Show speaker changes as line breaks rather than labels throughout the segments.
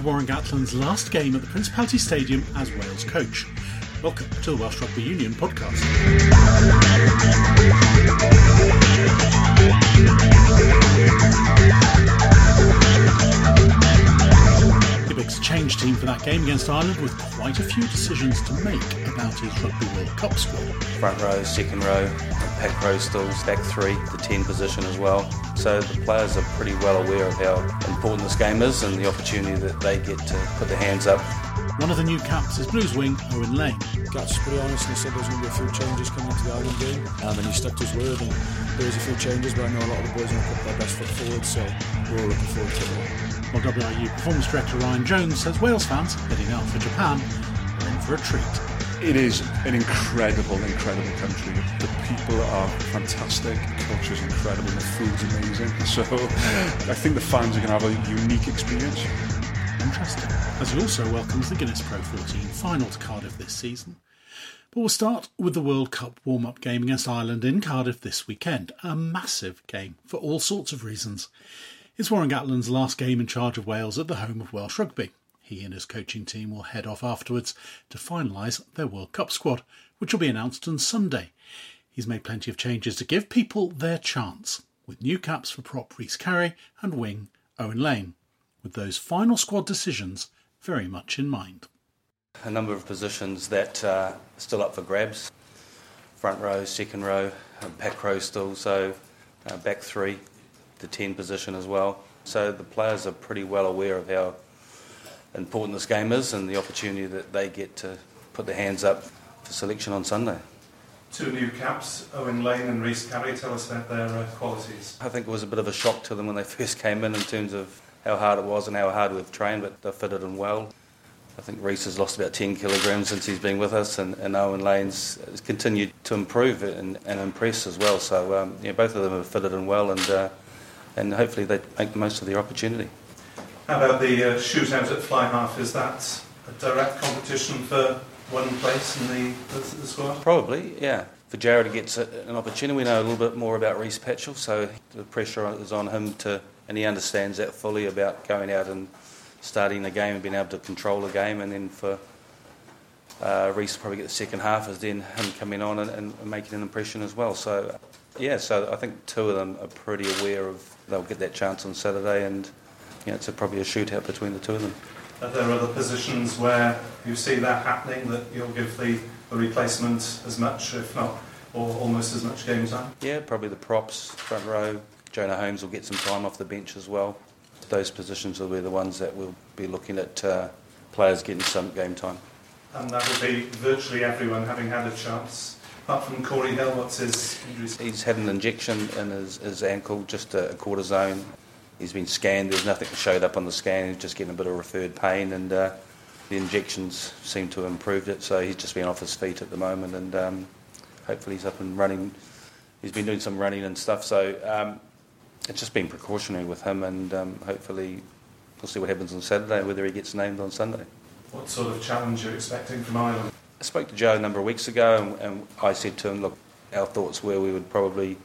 for Warren Gatland's last game at the Principality Stadium as Wales coach. Welcome to the Welsh Rugby Union podcast. Ibix change team for that game against Ireland with quite a few decisions to make about his Rugby World Cup squad.
Front row, second row, back row stalls, back three, the 10 position as well. So the players are pretty well aware of how important this game is and the opportunity that they get to put their hands up.
One of the new caps is Blues wing Owen Lane.
Gats pretty honest and he said there's going to be a few changes coming into the Ireland game um, and he stuck to his word and there was a few changes but I know a lot of the boys are going to put their best foot forward so we're all looking forward to it.
While WRU Performance Director Ryan Jones says Wales fans heading out for Japan are in for a treat.
It is an incredible, incredible country. The people are fantastic, the culture is incredible, the food's amazing. So I think the fans are going to have a unique experience.
Interesting. As he also welcomes the Guinness Pro 14 final to Cardiff this season. But we'll start with the World Cup warm up game against Ireland in Cardiff this weekend. A massive game for all sorts of reasons. It's Warren Gatland's last game in charge of Wales at the home of Welsh Rugby. He and his coaching team will head off afterwards to finalise their World Cup squad, which will be announced on Sunday. He's made plenty of changes to give people their chance, with new caps for prop Rhys Carré and wing Owen Lane, with those final squad decisions very much in mind.
A number of positions that are still up for grabs. Front row, second row, pack row still, so uh, back three the 10 position as well. So the players are pretty well aware of how important this game is and the opportunity that they get to put their hands up for selection on Sunday.
Two new caps, Owen Lane and Rhys Carré. Tell us about their uh, qualities.
I think it was a bit of a shock to them when they first came in in terms of how hard it was and how hard we've trained, but they've fitted in well. I think Rhys has lost about 10 kilograms since he's been with us, and, and Owen Lane's has continued to improve and, and impress as well. So um, yeah, both of them have fitted in well, and uh, and hopefully they make the most of their opportunity.
How about the uh, shootout at fly half? Is that a direct competition for one place in the, the, the squad?
Probably, yeah. For Jarrod to get an opportunity, we know a little bit more about Rhys Patchell, so the pressure is on him to, and he understands that fully about going out and starting the game and being able to control the game, and then for uh, Rhys probably get the second half as then him coming on and, and making an impression as well. So yeah, so I think two of them are pretty aware of they'll get that chance on Saturday, and you know, it's a, probably a shootout between the two of them.
Are there other positions where you see that happening that you'll give the, the replacement as much, if not, or almost as much game time?
Yeah, probably the props, front row. Jonah Holmes will get some time off the bench as well. Those positions will be the ones that we'll be looking at uh, players getting some game time.
And that will be virtually everyone having had a chance Apart from Cory Hill, what's his injuries?
He's had an injection in his, his ankle, just a, a cortisone. He's been scanned. There's nothing showed up on the scan. He's just getting a bit of referred pain, and uh, the injections seem to have improved it. So he's just been off his feet at the moment, and um, hopefully he's up and running. He's been doing some running and stuff. So um, it's just been precautionary with him, and um, hopefully we'll see what happens on Saturday, whether he gets named on Sunday.
What sort of challenge are you expecting from Ireland?
I spoke to Joe a number of weeks ago, and, and I said to him, look, our thoughts were we would probably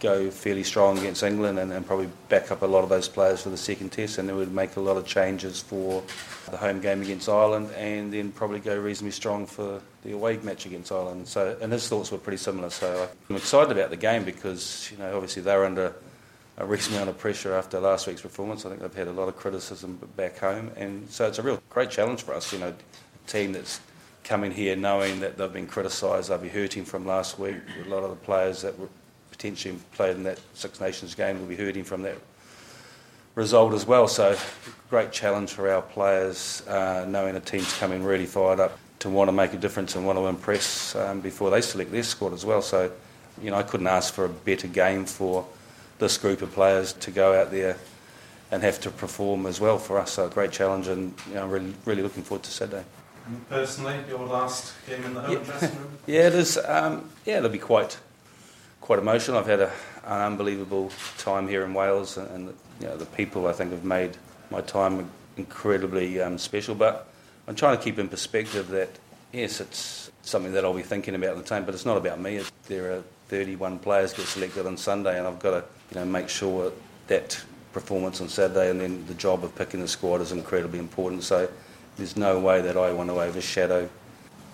go fairly strong against England and, and, probably back up a lot of those players for the second test and then we'd make a lot of changes for the home game against Ireland and then probably go reasonably strong for the away match against Ireland. So and his thoughts were pretty similar. So I'm excited about the game because you know obviously they're under a reasonable amount of pressure after last week's performance. I think they've had a lot of criticism back home and so it's a real great challenge for us. You know, a team that's coming here knowing that they've been criticised, they'll be hurting from last week. A lot of the players that were potentially played in that Six Nations game will be hurting from that result as well. So, great challenge for our players, uh, knowing a team's coming really fired up to want to make a difference and want to impress um, before they select their squad as well. So, you know, I couldn't ask for a better game for this group of players to go out there and have to perform as well for us. So, a great challenge, and you know, really, really looking forward to Saturday.
And personally, your last game in the home
yeah.
dressing room?
yeah, it is. Um, yeah, it'll be quite quite emotional. I've had a, an unbelievable time here in Wales, and, and you know, the people I think have made my time incredibly um, special. But I'm trying to keep in perspective that yes, it's something that I'll be thinking about in the team, but it's not about me. There are 31 players get selected on Sunday, and I've got to you know make sure that performance on Saturday, and then the job of picking the squad is incredibly important. So there's no way that I want to overshadow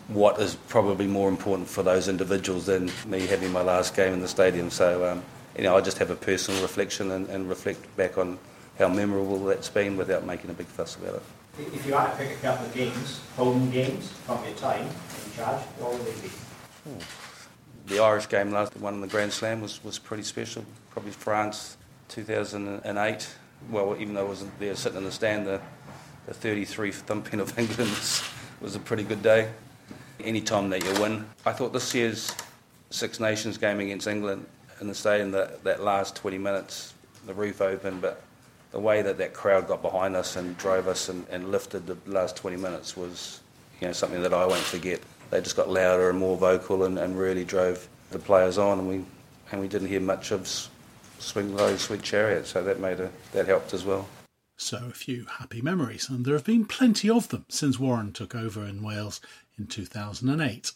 what is probably more important for those individuals than me having my last game in the stadium. So um, you know, I just have a personal reflection and, and reflect back on how memorable that's been without making a big fuss about it.
If you had to pick a couple of games, home games from your time in charge, what would they be?
The Irish game last the one in the Grand Slam was, was pretty special. Probably France 2008. Well, even though I wasn't there sitting in the stand, the, the 33 thumping of England was, a pretty good day. Any time that you win. I thought this year's Six Nations game against England in the stadium, that, that last 20 minutes, the roof opened, but the way that that crowd got behind us and drove us and, and lifted the last 20 minutes was you know, something that I won't forget. They just got louder and more vocal and, and really drove the players on, and we and we didn't hear much of Swing Low, Sweet Chariot, so that made a, that helped as well.
So a few happy memories, and there have been plenty of them since Warren took over in Wales in 2008.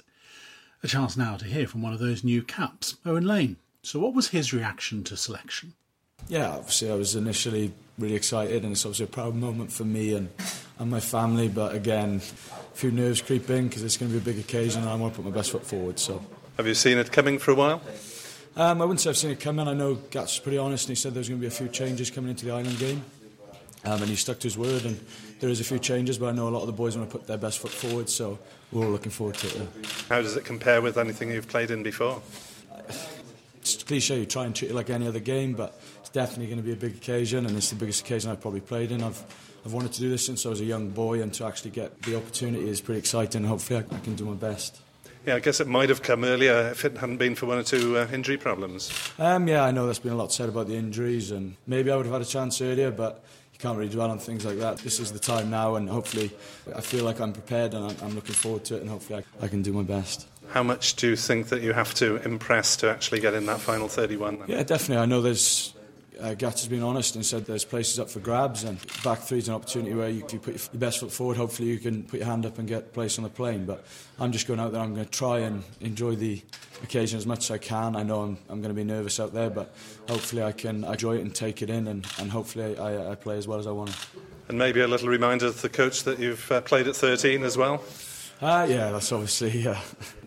A chance now to hear from one of those new caps, Owen Lane. So, what was his reaction to selection?
Yeah, obviously, I was initially really excited, and it's obviously a proud moment for me and, and my family. But again, a few nerves creep in because it's going to be a big occasion, and I want to put my best foot forward. So,
have you seen it coming for a while?
Um, I wouldn't say I've seen it coming. I know Gats was pretty honest, and he said there's going to be a few changes coming into the Ireland game. Um, and he stuck to his word, and there is a few changes, but I know a lot of the boys want to put their best foot forward, so we're all looking forward to it. Yeah.
How does it compare with anything you've played in before?
It's cliche, you try and treat it like any other game, but it's definitely going to be a big occasion, and it's the biggest occasion I've probably played in. I've I've wanted to do this since I was a young boy, and to actually get the opportunity is pretty exciting. Hopefully, I, I can do my best.
Yeah, I guess it might have come earlier if it hadn't been for one or two uh, injury problems.
Um, yeah, I know there's been a lot said about the injuries, and maybe I would have had a chance earlier, but you can't really dwell on things like that. This is the time now, and hopefully, I feel like I'm prepared, and I'm, I'm looking forward to it, and hopefully, I, I, can do my best.
How much do you think that you have to impress to actually get in that final 31? Then?
Yeah, definitely. I know there's uh, has been honest and said there's places up for grabs, and back three is an opportunity where you, you put your best foot forward, hopefully you can put your hand up and get a place on the plane. But I'm just going out there. I'm going to try and enjoy the occasion as much as I can. I know I'm, I'm going to be nervous out there, but hopefully I can enjoy it and take it in, and, and hopefully I, I play as well as I want.
And maybe a little reminder to the coach that you've uh, played at 13 as well.
Uh, yeah, that's obviously uh,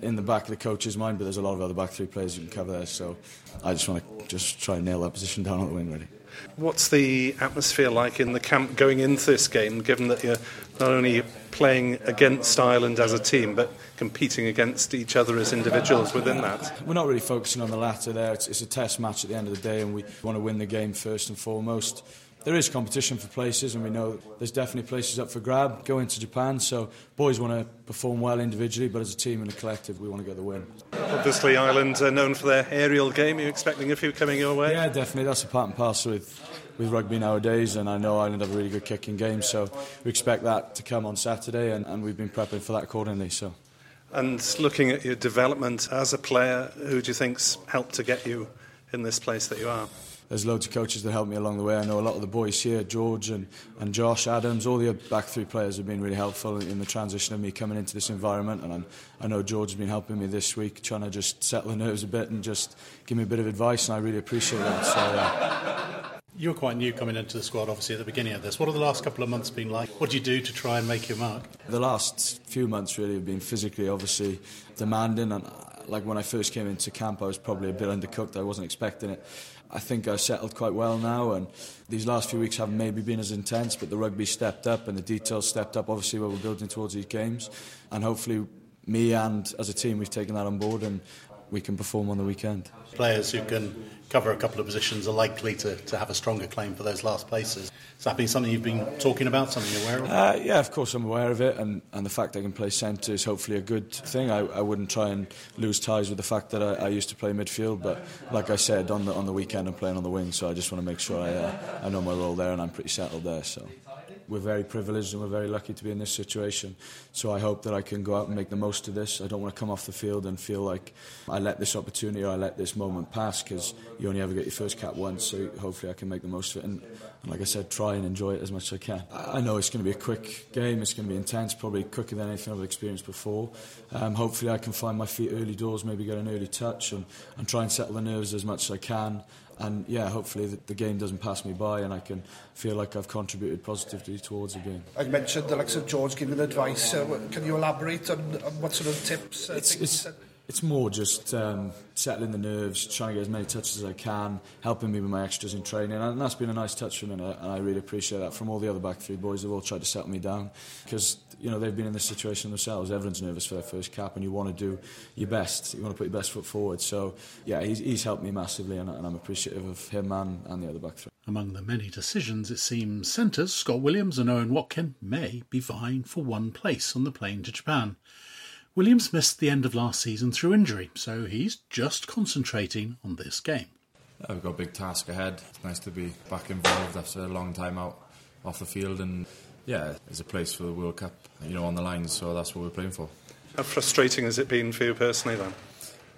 in the back of the coach's mind, but there's a lot of other back three players you can cover there. So I just want to just try and nail that position down at the wing, really.
What's the atmosphere like in the camp going into this game, given that you're not only playing against Ireland as a team, but competing against each other as individuals within that?
We're not really focusing on the latter there. It's, it's a test match at the end of the day, and we want to win the game first and foremost there is competition for places, and we know there's definitely places up for grab going to Japan. So boys want to perform well individually, but as a team and a collective, we want to get the win.
Obviously, Ireland are known for their aerial game. Are you expecting a few coming your way?
Yeah, definitely. That's a part and parcel with with rugby nowadays, and I know Ireland have a really good kicking game, so we expect that to come on Saturday, and, and we've been prepping for that accordingly. So.
And looking at your development as a player, who do you think's helped to get you in this place that you are?
There's loads of coaches that helped me along the way. I know a lot of the boys here, George and, and Josh Adams, all the back three players have been really helpful in the transition of me coming into this environment. And I'm, i know George has been helping me this week, trying to just settle the nerves a bit and just give me a bit of advice, and I really appreciate that. So, uh,
you were quite new coming into the squad, obviously, at the beginning of this. What have the last couple of months been like? What do you do to try and make your mark?
The last few months really have been physically, obviously, demanding. And like when I first came into camp, I was probably a bit undercooked. I wasn't expecting it. I think I've settled quite well now, and these last few weeks haven't maybe been as intense, but the rugby stepped up and the details stepped up, obviously, where we're building towards these games. And hopefully, me and as a team, we've taken that on board and we can perform on the weekend.
Players who can cover a couple of positions are likely to, to have a stronger claim for those last places. Has that been something you've been talking about, something you're aware of?
Uh, yeah, of course I'm aware of it, and, and the fact I can play centre is hopefully a good thing. I, I wouldn't try and lose ties with the fact that I, I used to play midfield, but like I said, on the, on the weekend I'm playing on the wing, so I just want to make sure I, uh, I know my role there and I'm pretty settled there. So we're very privileged and we're very lucky to be in this situation. So I hope that I can go out and make the most of this. I don't want to come off the field and feel like I let this opportunity or I let this moment pass because you only ever get your first cap once. So hopefully I can make the most of it and, and like I said, try and enjoy it as much as I can. I know it's going to be a quick game. It's going to be intense, probably quicker than anything I've experienced before. Um, hopefully I can find my feet early doors, maybe get an early touch and, and try and settle the nerves as much as I can and yeah, hopefully the, the, game doesn't pass me by and I can feel like I've contributed positively towards the game.
I mentioned the likes of George giving advice. Uh, can you elaborate on, on what sort of tips? Uh,
it's, it's, it's more just um, settling the nerves, trying to get as many touches as I can, helping me with my extras in training, and that's been a nice touch from him, and I really appreciate that from all the other back three boys. They've all tried to settle me down because you know they've been in this situation themselves. Everyone's nervous for their first cap, and you want to do your best. You want to put your best foot forward. So yeah, he's, he's helped me massively, and, and I'm appreciative of him and, and the other back three.
Among the many decisions, it seems centres Scott Williams and Owen Watkin may be vying for one place on the plane to Japan. Williams missed the end of last season through injury, so he's just concentrating on this game.
We've got a big task ahead. It's nice to be back involved after a long time out off the field, and yeah, it's a place for the World Cup, you know, on the line. So that's what we're playing for.
How frustrating has it been for you personally, then?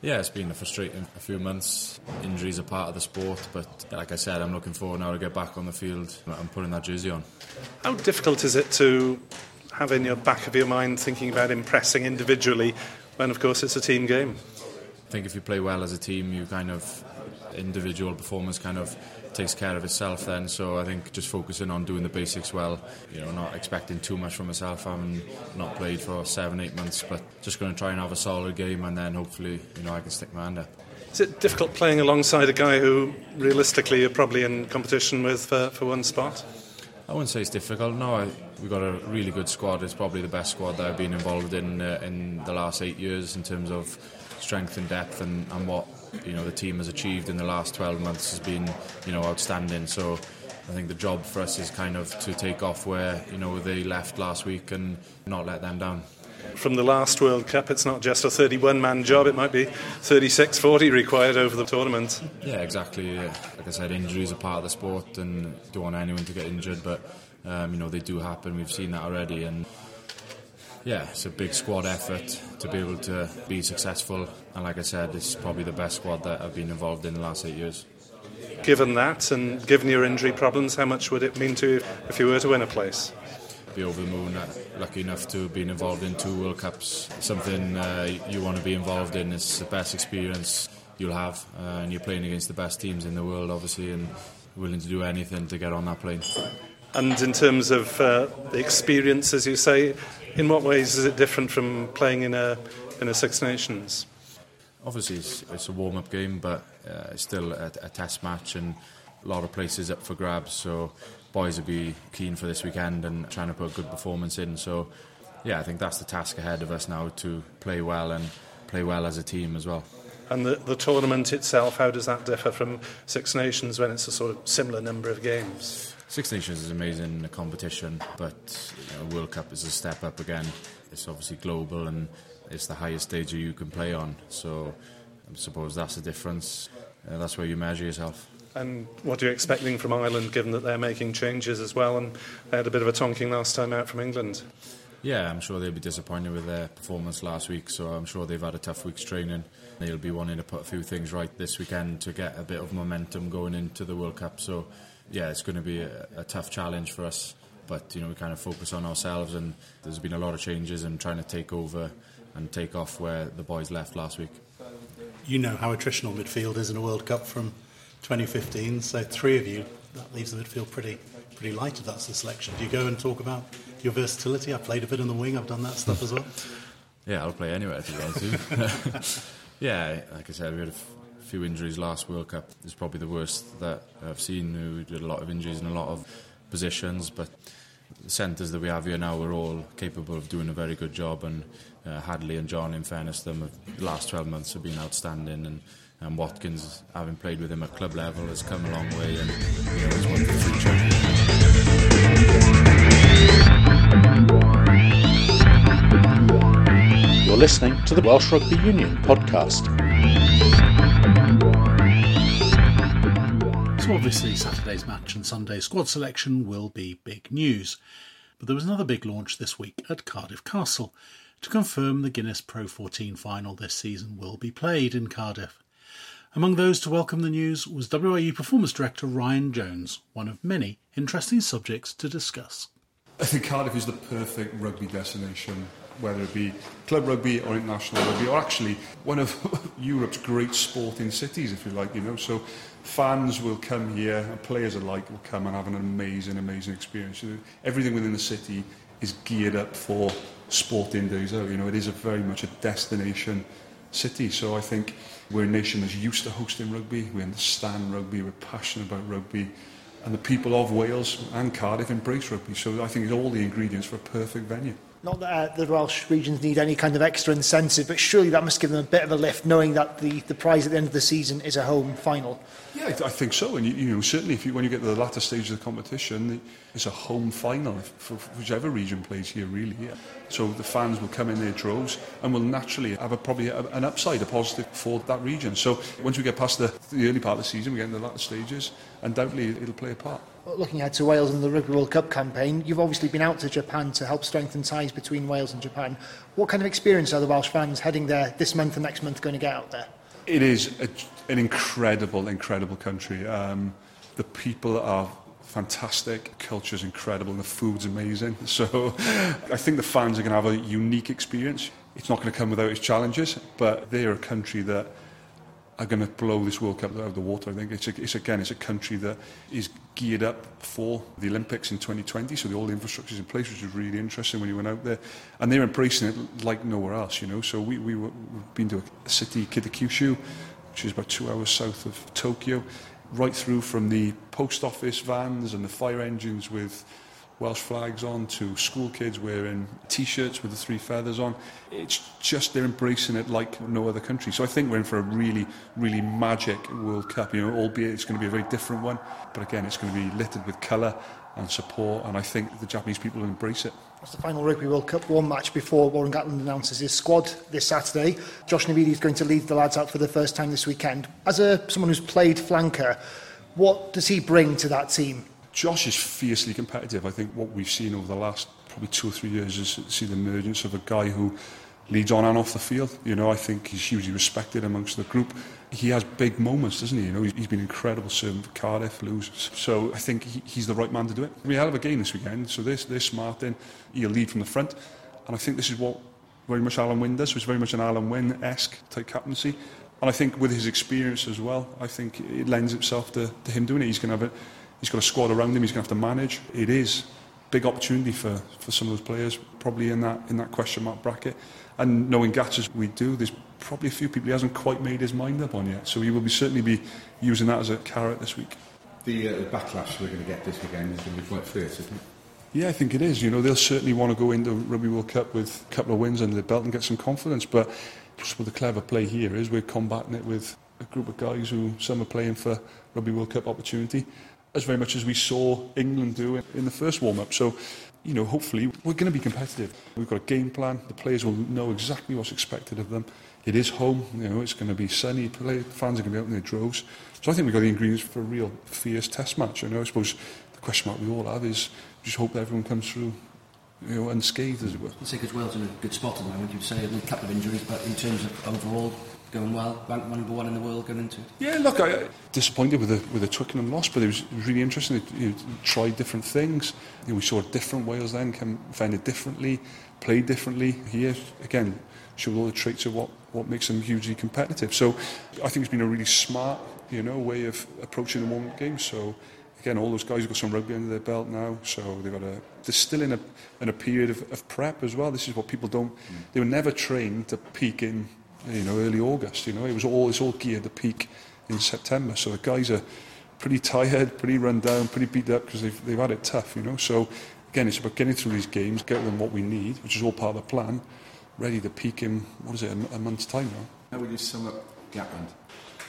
Yeah, it's been a frustrating a few months. Injuries are part of the sport, but like I said, I'm looking forward now to get back on the field and putting that jersey on.
How difficult is it to have in your back of your mind thinking about impressing individually when, of course, it's a team game?
I think if you play well as a team, you kind of individual performance kind of takes care of itself then. So I think just focusing on doing the basics well, you know, not expecting too much from myself. I'm not played for seven, eight months, but just going to try and have a solid game and then hopefully, you know, I can stick my hand up.
Is it difficult playing alongside a guy who realistically you're probably in competition with for, for one spot?
I wouldn't say it's difficult. No, I, we've got a really good squad. It's probably the best squad that I've been involved in uh, in the last eight years in terms of strength and depth and, and what you know the team has achieved in the last 12 months has been you know outstanding. So I think the job for us is kind of to take off where you know they left last week and not let them down
from the last World Cup, it's not just a 31 man job, it might be 36 40 required over the tournament.
Yeah, exactly. Like I said, injuries are part of the sport and don't want anyone to get injured, but um, you know they do happen. We've seen that already, and yeah, it's a big squad effort to be able to be successful. And like I said, it's probably the best squad that I've been involved in the last eight years.
Given that, and given your injury problems, how much would it mean to you if you were to win a place?
be over the moon. Uh, lucky enough to have been involved in two World Cups. Something uh, you want to be involved in. It's the best experience you'll have, uh, and you're playing against the best teams in the world, obviously, and willing to do anything to get on that plane.
And in terms of uh, the experience, as you say, in what ways is it different from playing in a in a Six Nations?
Obviously, it's, it's a warm-up game, but uh, it's still a, a test match and a lot of places up for grabs. So boys will be keen for this weekend and trying to put a good performance in. So, yeah, I think that's the task ahead of us now to play well and play well as a team as well.
And the, the tournament itself, how does that differ from Six Nations when it's a sort of similar number of games?
Six Nations is amazing competition, but you know, World Cup is a step up again. It's obviously global and it's the highest stage you can play on. So I suppose that's the difference. Uh, that's where you measure yourself.
And what are you expecting from Ireland, given that they're making changes as well, and they had a bit of a tonking last time out from England?
Yeah, I'm sure they'll be disappointed with their performance last week, so I'm sure they've had a tough week's training. They'll be wanting to put a few things right this weekend to get a bit of momentum going into the World Cup. So, yeah, it's going to be a, a tough challenge for us, but you know we kind of focus on ourselves, and there's been a lot of changes and trying to take over and take off where the boys left last week.
You know how attritional midfield is in a World Cup from 2015. So three of you, that leaves the midfield pretty pretty light if that's the selection. Do you go and talk about your versatility? I played a bit on the wing. I've done that stuff as well.
Yeah, I'll play anywhere to go to. yeah, like I said, we had a few injuries last World Cup. is probably the worst that I've seen. We did a lot of injuries in a lot of positions, but the centres that we have here now are all capable of doing a very good job. And uh, Hadleigh and John, in fairness, them the last 12 months have been outstanding. And and Watkins, having played with him at club level, has come a long way and you know, is one for the future.
You're listening to the Welsh Rugby Union podcast. Obviously, Saturday's match and Sunday's squad selection will be big news. But there was another big launch this week at Cardiff Castle to confirm the Guinness Pro 14 final this season will be played in Cardiff. Among those to welcome the news was WRU Performance Director Ryan Jones, one of many interesting subjects to discuss.
I think Cardiff is the perfect rugby destination whether it be club rugby or international rugby, or actually one of Europe's great sporting cities, if you like, you know. So fans will come here, and players alike will come and have an amazing, amazing experience. Everything within the city is geared up for sporting days out. You know, it is a very much a destination city. So I think we're a nation that's used to hosting rugby. We understand rugby. We're passionate about rugby. And the people of Wales and Cardiff embrace rugby. So I think it's all the ingredients for a perfect venue.
Not that uh, the Welsh regions need any kind of extra incentive, but surely that must give them a bit of a lift, knowing that the, the prize at the end of the season is a home final.
Yeah, I, th I think so. And you, you know, certainly if you, when you get to the latter stage of the competition, it's a home final for, for whichever region plays here, really. Yeah. So the fans will come in their droves and will naturally have a, probably a, an upside, a positive for that region. So once we get past the, the early part of the season, we get into the latter stages, undoubtedly it'll play a part.
Looking ahead to Wales and the Rugby World Cup campaign, you've obviously been out to Japan to help strengthen ties between Wales and Japan. What kind of experience are the Welsh fans heading there this month and next month going to get out there?
It is a, an incredible, incredible country. Um, the people are fantastic, culture is incredible, and the food's amazing. So I think the fans are going to have a unique experience. It's not going to come without its challenges, but they're a country that are going to blow this World Cup out of the water. I think it's, a, it's again, it's a country that is geared up for the Olympics in 2020, so the, all the infrastructure is in place, which is really interesting when you went out there. And they're embracing it like nowhere else, you know. So we, we were, we've been to a city, Kitakyushu, which is about two hours south of Tokyo, right through from the post office vans and the fire engines with Welsh flags on to school kids wearing t-shirts with the three feathers on. It's just they're embracing it like no other country. So I think we're in for a really, really magic World Cup. You know, albeit it's going to be a very different one, but again, it's going to be littered with colour and support, and I think the Japanese people will embrace it.
That's the final Rugby World Cup one match before Warren Gatland announces his squad this Saturday. Josh Navidi is going to lead the lads out for the first time this weekend. As a someone who's played flanker, what does he bring to that team?
Josh is fiercely competitive. I think what we've seen over the last probably two or three years is see the emergence of a guy who leads on and off the field. You know, I think he's hugely respected amongst the group. He has big moments, doesn't he? You know, he's been incredible servant for Cardiff, losers. So I think he, he's the right man to do it. We have a game this weekend, so they're, they're smart in. He'll lead from the front. And I think this is what very much Alun Wyn does. It's very much an Alun Wyn-esque type captaincy. And I think with his experience as well, I think it lends itself to, to him doing it. He's going to have a He's got a squad around him he's going to have to manage. It is big opportunity for, for some of those players, probably in that in that question mark bracket. And knowing Gats as we do, there's probably a few people he hasn't quite made his mind up on yet. So he will be certainly be using that as a carrot this week.
The, uh, backlash we're going to get this weekend is going to be quite fierce, isn't it?
Yeah, I think it is. You know, they'll certainly want to go into Rugby World Cup with a couple of wins under the belt and get some confidence. But just with the clever play here is we're combating it with a group of guys who some are playing for Rugby World Cup opportunity as very much as we saw England do in, the first warm-up. So, you know, hopefully we're going to be competitive. We've got a game plan. The players will know exactly what's expected of them. It is home. You know, it's going to be sunny. Play, fans are going to be out in their droves. So I think we've got the ingredients for a real fierce test match. You know, I suppose the question mark we all have is just hope that everyone comes through you know, unscathed, as it were.
I think as Wales in a good spot at the moment, you'd say, a couple of injuries, but in terms of overall, going well, ranked number one in the world going into it.
Yeah, look, I disappointed with the with the Twickenham loss, but it was, really interesting. It, you tried different things. You know, we saw different Wales then, come find it differently, played differently. Here again, showed all the traits of what what makes them hugely competitive. So I think it's been a really smart, you know, way of approaching the moment game. So again, all those guys have got some rugby under their belt now, so they've got a. They're still in a in a period of, of prep as well. This is what people don't. Mm. They were never trained to peak in you know, early August. You know, it was all it's all geared to peak in September. So the guys are pretty tired, pretty run down, pretty beat up because they've they've had it tough. You know, so again, it's about getting through these games, getting them what we need, which is all part of the plan. Ready to peak in what is it, a, a month's time now.
How would you sum up Gatland?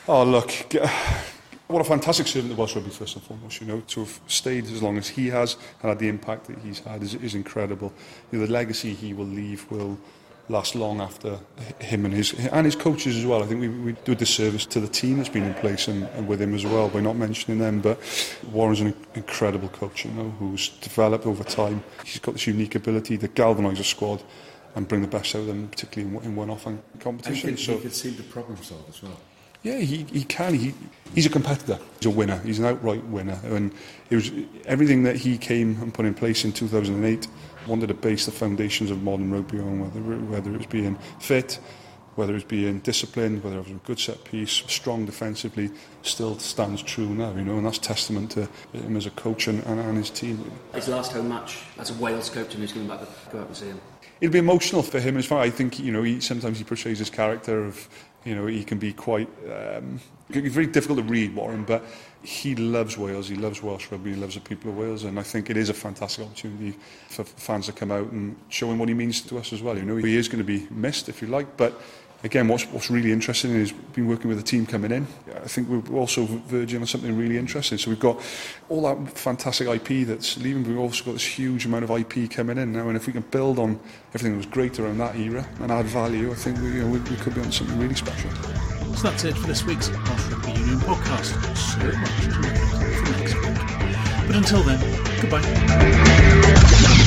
Oh look. What a fantastic servant the Welsh Rugby first and foremost, you know, to have stayed as long as he has and had the impact that he's had is, is incredible. You know, the legacy he will leave will last long after him and his and his coaches as well. I think we, we do a disservice to the team that's been in place and, and with him as well by not mentioning them. But Warren's an incredible coach, you know, who's developed over time. He's got this unique ability to galvanise a squad and bring the best out of them, particularly in, in one-off competition.
And he, so, he could seem to problem solve as well.
Yeah, he, he can. He, he's a competitor. He's a winner. He's an outright winner. And it was everything that he came and put in place in 2008 wanted to base the foundations of modern rugby on, whether, whether it was being fit, whether it's being disciplined, whether it was a good set piece, strong defensively, still stands true now, you know, and that's testament to him as a coach and, and, and his team.
His last home match as a Wales coach, and he's going back to go out and see him.
It'll be emotional for him as well. I think, you know, he, sometimes he portrays his character of, you know, he can be quite, um, very difficult to read Warren, but he loves Wales, he loves Welsh rugby, he loves the people of Wales, and I think it is a fantastic opportunity for fans to come out and show him what he means to us as well. You know, he is going to be missed, if you like, but again, what's, what's really interesting is been working with a team coming in. I think we're also verging on something really interesting. So we've got all that fantastic IP that's leaving, but we've also got this huge amount of IP coming in now. And if we can build on everything that was great around that era and add value, I think we, you know, we, we could be on something really special.
So that's it for this week's Welsh Rugby Union podcast. So much to look at for next week. But until then, goodbye.